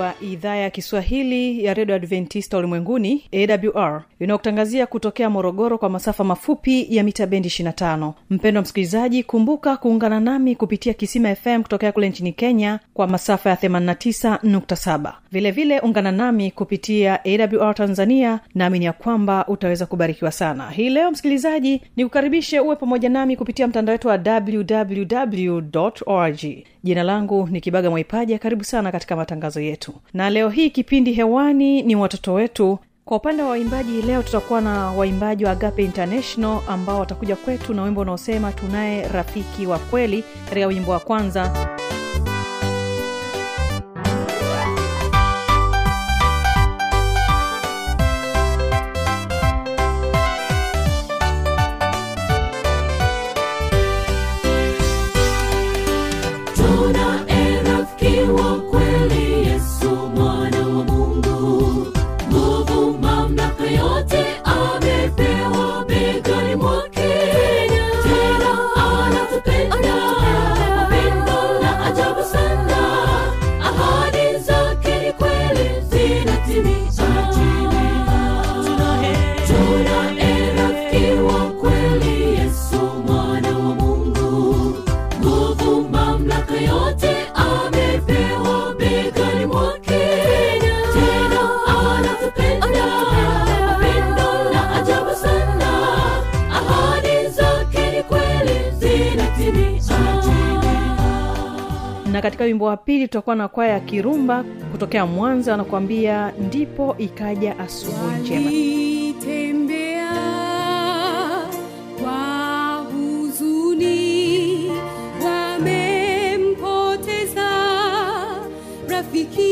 wa idhaa ya kiswahili ya redio adventista ulimwenguni awr inayokutangazia kutokea morogoro kwa masafa mafupi ya mita bendi 25 mpendwa msikilizaji kumbuka kuungana nami kupitia kisima fm kutokea kule nchini kenya kwa masafa ya 89.7 vilevile ungana nami kupitia awr tanzania naamini ya kwamba utaweza kubarikiwa sana. Hii leo msikilizaji ni kukaribishe uwe pamoja nami kupitia mtandao wetu wa www org. Jina langu ni kibaga mwaipaja. Karibu sana katika matangazo yetu na leo hii kipindi hewani ni watoto wetu. Kwa upande wa waimbaji leo tutakuwa na waimbaji wa agape international ambao watakuja kwetu na wimbo unaosema tunaye rafiki wa kweli katika wimbo wa kwanza na katika wimbo wa pili tutakuwa na kwaya ya kirumba kutokea mwanza wanakuambia ndipo ikaja asubuhi njema Walitembea kwa huzuni, wamempoteza rafiki.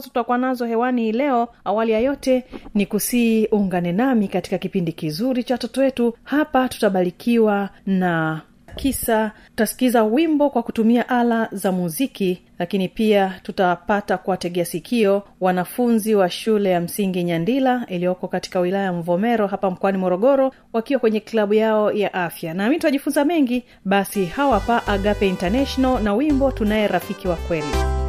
Ambazo tutakuwa nazo hewani hii leo awali ya yote ni kusii ungane nami katika kipindi kizuri cha watoto wetu. Hapa tutabarikiwa na kisa. Tutasikiza wimbo kwa kutumia ala za muziki lakini pia tutapata kuwategea sikio wanafunzi wa shule ya msingi nyandila iliyoko katika wilaya ya mvomero hapa mkoani morogoro wakiwa kwenye klabu yao ya afya. Nami tutajifunza mengi. Basi hawa pa agape international na wimbo tunaye rafiki wa kweli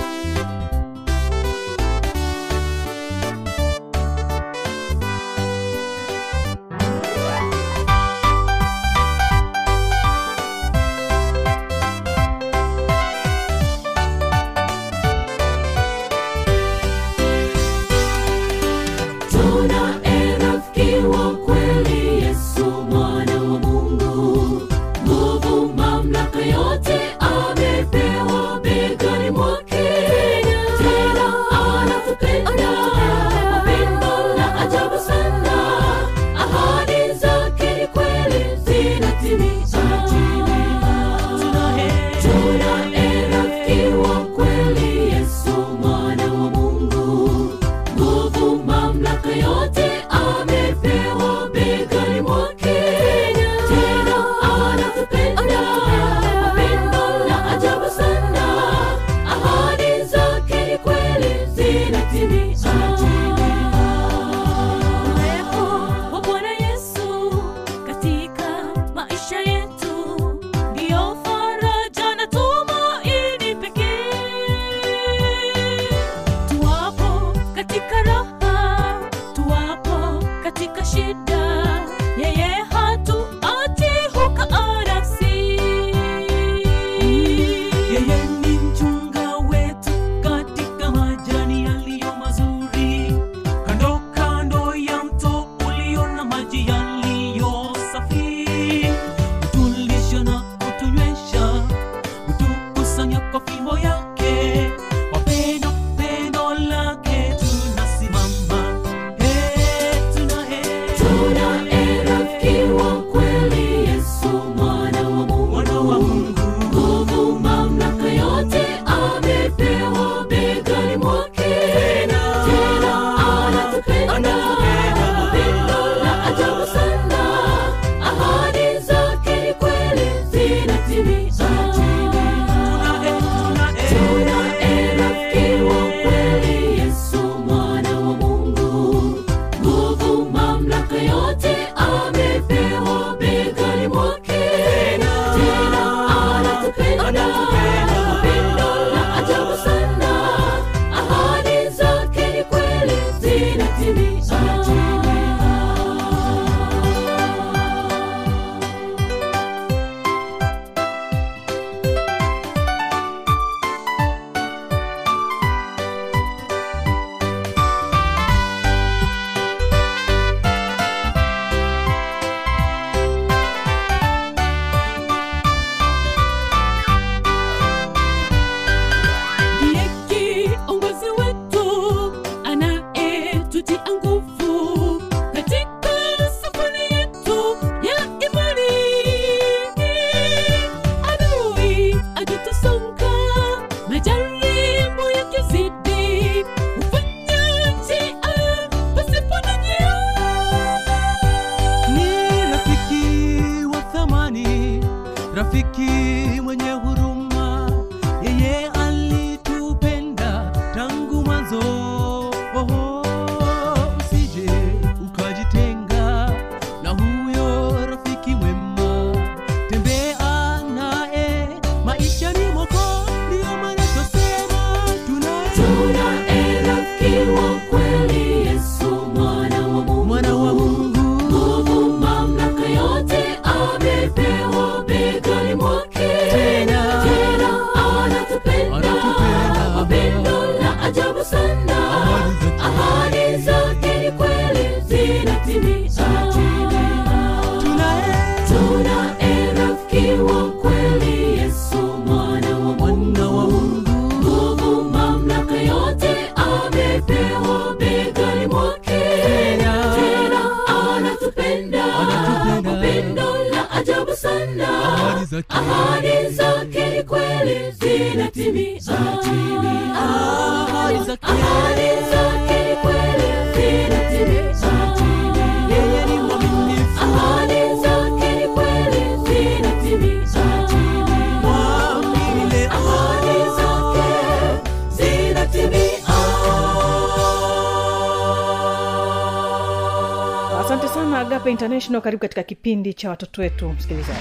agape international karibu katika kipindi cha watoto wetu msikilizaji.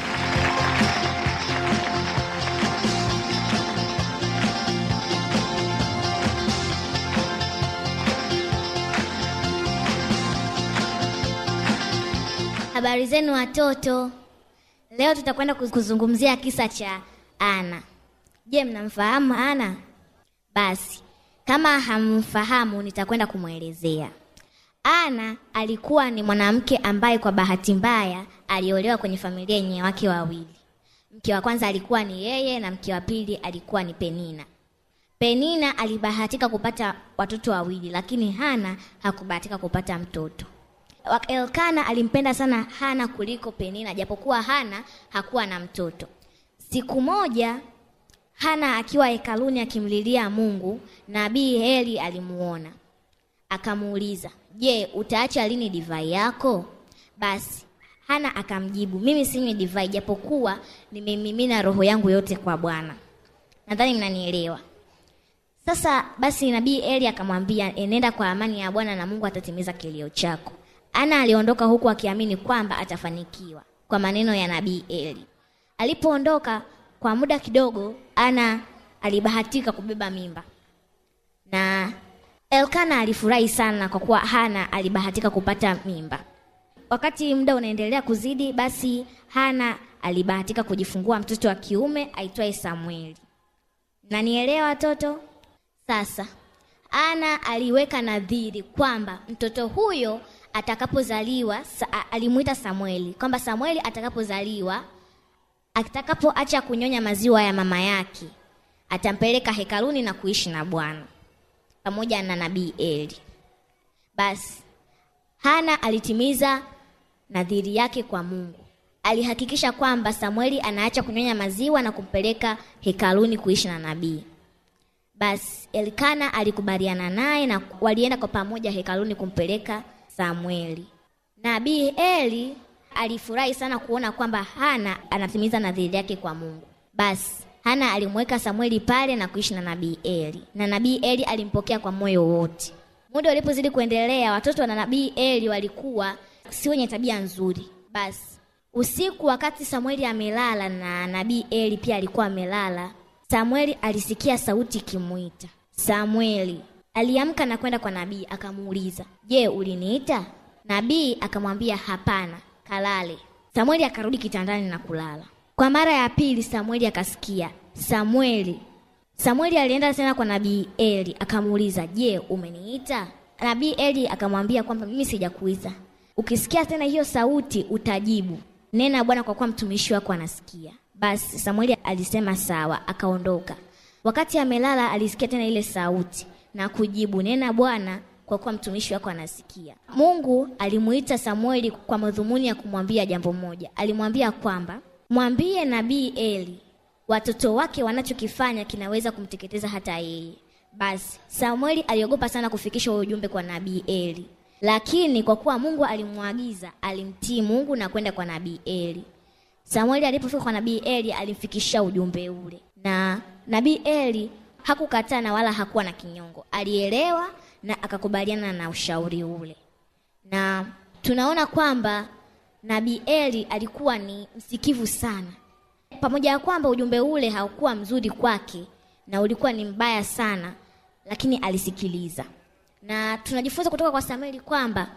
Habari zenu watoto. Leo tutakwenda kuzungumzia kisa cha ana. Je mnamfahamu ana? Basi kama hamfahamu nitakwenda kumwelezea ana alikuwa ni mwanamke ambaye kwa bahati mbaya aliolewa kwenye familia yenye wake wawili. Mke wa kwanza alikuwa ni yeye na mke wa pili alikuwa ni penina. Penina alibahatika kupata watoto wawili lakini hana hakubahatika kupata mtoto. Elkana alimpenda sana hana kuliko penina japokuwa hana hakuwa na mtoto. Siku moja hana akiwa hekaluni akimlilia mungu nabii heli alimuona akamuuliza je utaacha lini divai yako? Basi hana akamjibu mimi sinywi divai japokuwa nimemimina roho yangu yote kwa bwana. Nadhani mnanielewa. Sasa basi nabii eli akamwambia enenda kwa amani ya bwana na mungu atatimiza kilio chako. Ana aliondoka huku akiamini kwamba atafanikiwa kwa maneno ya nabii eli. Alipoondoka kwa muda kidogo ana alibahatika kubeba mimba. Na elkana alifurahi sana kwa kuwa hana alibahatika kupata mimba. Wakati muda unaendelea kuzidi basi hana alibahatika kujifungua mtoto wa kiume aitwaye samueli. Nanielewa watoto? Sasa ana aliweka nadhiri kwamba mtoto huyo atakapozaliwa sa, alimwita samueli kwamba samueli atakapozaliwa atakapoacha kunyonya maziwa ya mama yake atampeleka hekaluni na kuishi na bwana pamoja na nabii eli. Basi hana alitimiza nadhiri yake kwa mungu. Alihakikisha kwamba samueli anaacha kunyonya maziwa na kumpeleka hekaluni kuishi na nabii. Basi elkana alikubaliana naye na walienda kwa pamoja hekaluni kumpeleka samueli. Nabii eli alifurahi sana kuona kwamba hana anatimiza nadhiri yake kwa mungu. Basi hana alimweka samueli pale na kuishi na nabii eli. Na nabii eli alimpokea kwa moyo wote. Muda ulipozidi kuendelea watoto wa nabii eli walikuwa si wenye tabia nzuri. Basi usiku wakati samueli amelala na nabii eli pia alikuwa amelala samueli alisikia sauti ikimwita samueli aliamka na kwenda kwa nabii akamuuliza je uliniita? Nabii akamwambia hapana kalale. Samueli akarudi kitandani na kulala kwa mara ya pili samueli akasikia samueli. Samueli alienda tena kwa nabii eli akamuuliza je umeniita? Nabii eli akamwambia kwamba mimi sijakuita. Ukisikia tena hiyo sauti utajibu. Nena bwana kwa kuwa mtumishi wako anasikia. Basi samueli alisema sawa akaondoka. Wakati amelala alisikia tena ile sauti na kujibu nena bwana kwa kuwa mtumishi wako anasikia. Mungu alimuita samueli kwa madhumuni ya kumwambia jambo moja. Alimwambia kwamba mwambie nabii eli watoto wake wanachokifanya kinaweza kumteketeza hata yeye. Basi samueli aliogopa sana kufikisha ujumbe kwa nabii eli. Lakini kwa kuwa mungu alimwagiza alimtii mungu na kwenda kwa nabii eli. Samueli alipofika kwa nabii eli alimfikishia ujumbe ule. Na nabii eli hakukataa na wala hakuwa na kinyongo. Alielewa na akakubaliana na ushauri ule. Na tunaona kwamba nabii eli alikuwa ni msikivu sana. Pamoja ya kwamba ujumbe ule haukuwa mzuri kwake na ulikuwa ni mbaya sana lakini alisikiliza. Na tunajifunza kutoka kwa samueli kwamba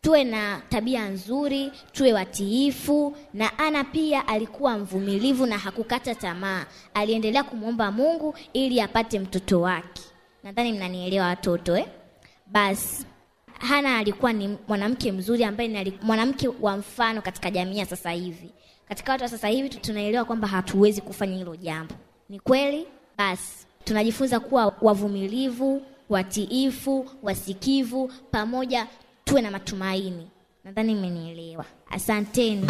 tuwe na tabia nzuri tuwe watiifu na ana pia alikuwa mvumilivu na hakukata tamaa. Aliendelea kumwomba mungu ili apate mtoto wake. Nadhani mnanielewa watoto eh? basi hana alikuwa ni mwanamke mzuri ambaye ni mwanamke wa mfano katika jamii ya sasa hivi. Katika watu wa sasa hivi tunaelewa kwamba hatuwezi kufanya hilo jambo. Ni kweli basi tunajifunza kuwa wavumilivu watiifu wasikivu pamoja tuwe na matumaini. Nadhani mmenielewa. Asanteni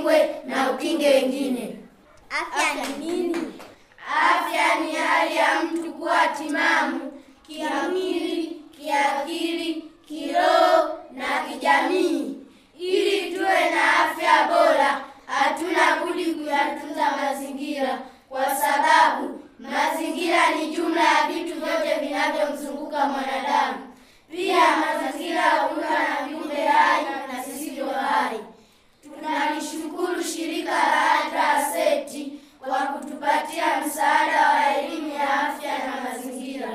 ukingwe na ukinge wengine. Afya ni nini? Afya ni hali ya mtu kuwa timamu kimwili kiakili, kiroho na kijamii. Ili tuwe na afya bora, hatuna budi kuyatunza mazingira, kwa sababu mazingira ni jumla ya vitu vyote vinavyomzunguka mwanadamu. Pia mazingira huundwa na viumbe hai na visivyo hai tunalishukuru shirika la Adraseti kwa kutupatia msaada wa elimu ya afya na mazingira.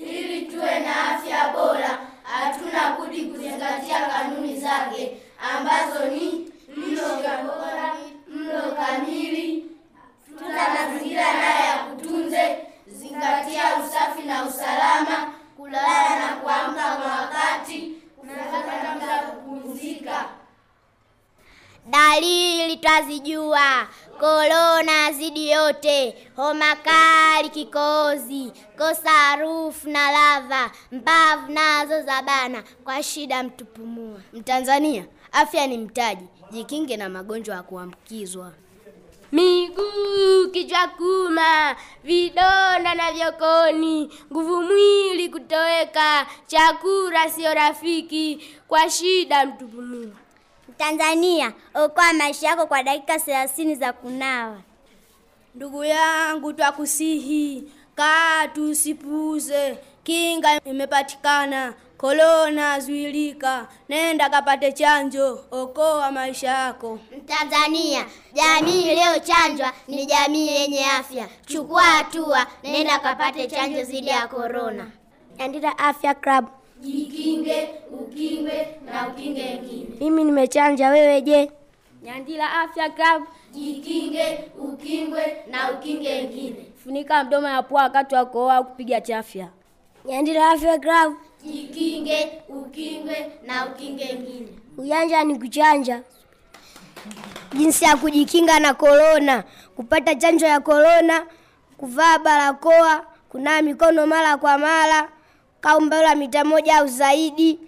Ili tuwe na afya bora, hatuna budi kuzingatia kanuni zake ambazo ni mlo bora, mlo kamili, tuna mazingira naye ya kutunze, zingatia usafi na usalama. Twazijua korona zidi yote. Homa kali kikozi, kosa harufu na ladha. Mbavu nazo za bana. Kwa shida mtupumua. Mtanzania afya ni mtaji. Jikinge na magonjwa ya kuambukizwa. Miguu kichwa kuma vidonda na vyokoni. Nguvu mwili kutoweka. Chakula sio rafiki. Kwa shida mtupumua Tanzania, okoa maisha yako kwa dakika 30 za kunawa. ndugu yangu twakusihi kaa tusipuuze kinga imepatikana korona zuilika nenda kapate chanjo okoa maisha yako Mtanzania, jamii iliyochanjwa ni jamii yenye afya. Chukua hatua, nenda kapate chanjo dhidi ya korona. Andika Afya Club. Jikinge, ukingwe na ukinge wengine. Mimi nimechanja, wewe je? Nyandila Afya Club. Jikinge, ukingwe na ukinge wengine. funika mdomo na pua wakati wa kuoa au kupiga chafya Nyandila Afya Club. Jikinge, ukingwe na ukinge wengine. Ujanja ni kuchanja. Jinsi ya kujikinga na korona: kupata chanjo ya korona, kuvaa barakoa, kunawa mikono mara kwa mara, kaa umbali wa mita moja au zaidi,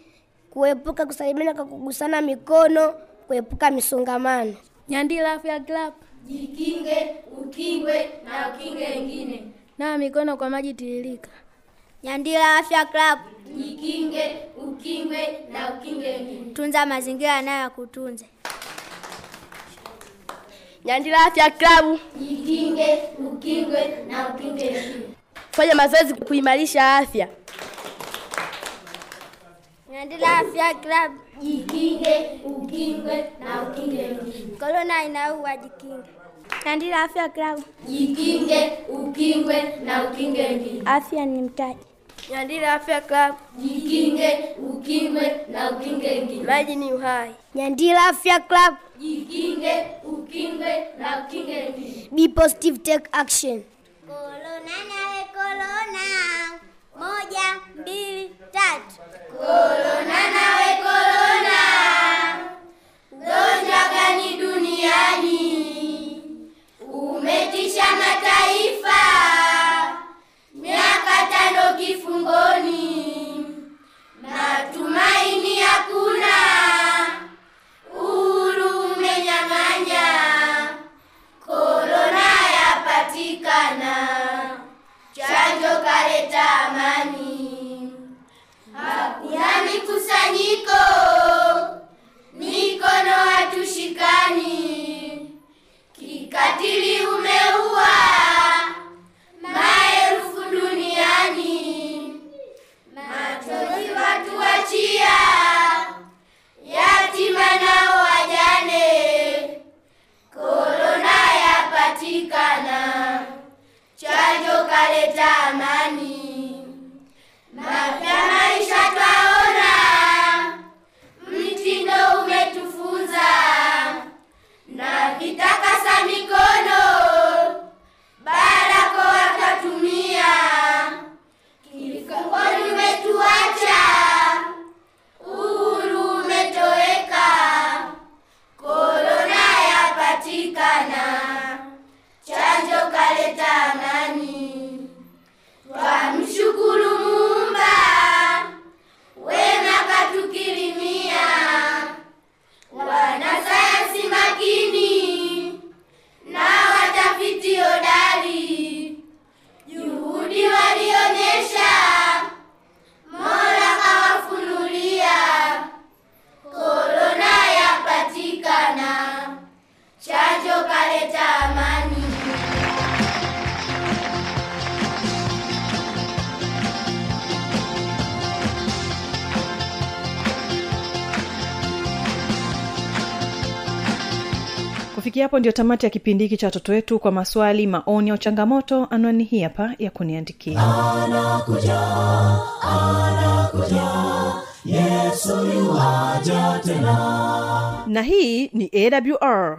kuepuka kusalimiana kwa kugusana mikono, kuepuka misongamano. nyandila afya club Jikinge, ukingwe na ukinge wengine. nawa mikono kwa maji tiririka Nyandila Afya Club. Jikinge, ukingwe na ukinge wengine. Tunza mazingira yanayokutunza. nyandila afya club Jikinge, ukingwe na ukinge wengine. fanya mazoezi kuimarisha afya Nyandila Afya Club. Jikinge, ukingwe na ukinge wengine. Korona inaua, jikinge. Nyandila Afya Club. Jikinge, ukingwe na ukinge wengine. Afya ni mtaji. nyandila afya club Jikinge, ukingwe na ukinge wengine. maji ni uhai Nyandira Afya Club. Jikinge, ukingwe na ukinge wengine. Be positive, take action. Korona nawe korona. Moja, mbili, tatu. Korona nawe korona, gonjwa gani duniani? Umetisha mataifa, kufikia hapo ndio tamati ya kipindi hiki cha watoto wetu. Kwa maswali maoni au changamoto anwani hii hapa ya kuniandikia. Yuwaja tena. Na hii ni awr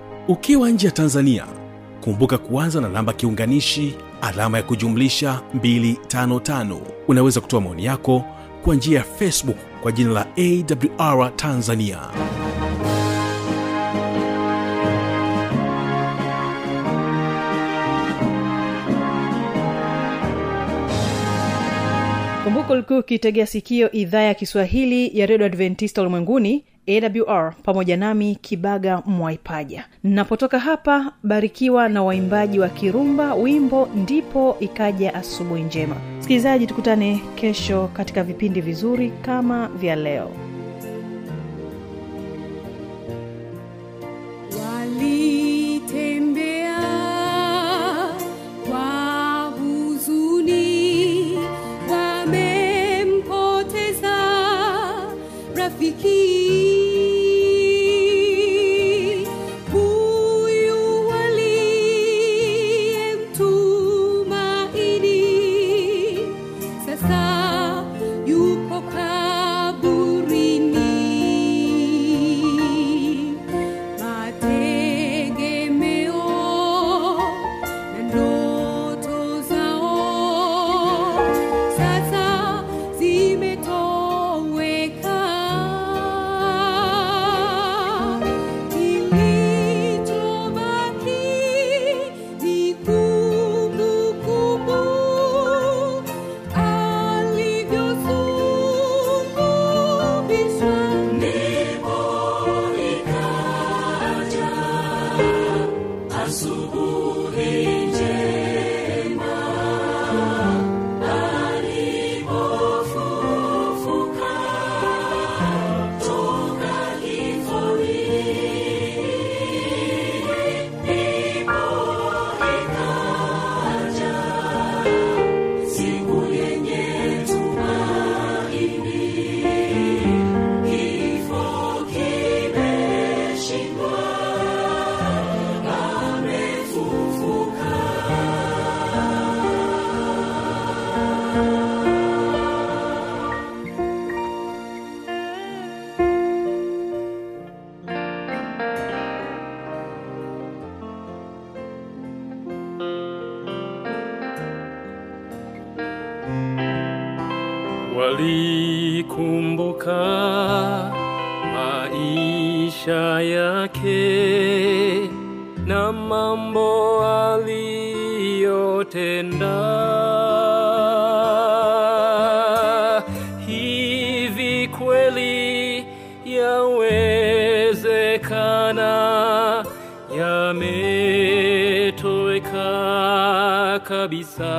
ukiwa nje ya tanzania kumbuka kuanza na namba kiunganishi alama ya kujumlisha 255 unaweza kutoa maoni yako kwa njia ya facebook kwa jina la awr tanzania. Kumbuka ulikuwa ukitegea sikio idhaa ya kiswahili ya redio adventista ulimwenguni awr pamoja nami kibaga mwaipaja. Napotoka hapa barikiwa na waimbaji wa kirumba wimbo ndipo ikaja asubuhi njema. Msikilizaji tukutane kesho katika vipindi vizuri kama vya leo walikumbuka maisha yake na mambo aliyotenda. Hivi kweli yawezekana yametoweka kabisa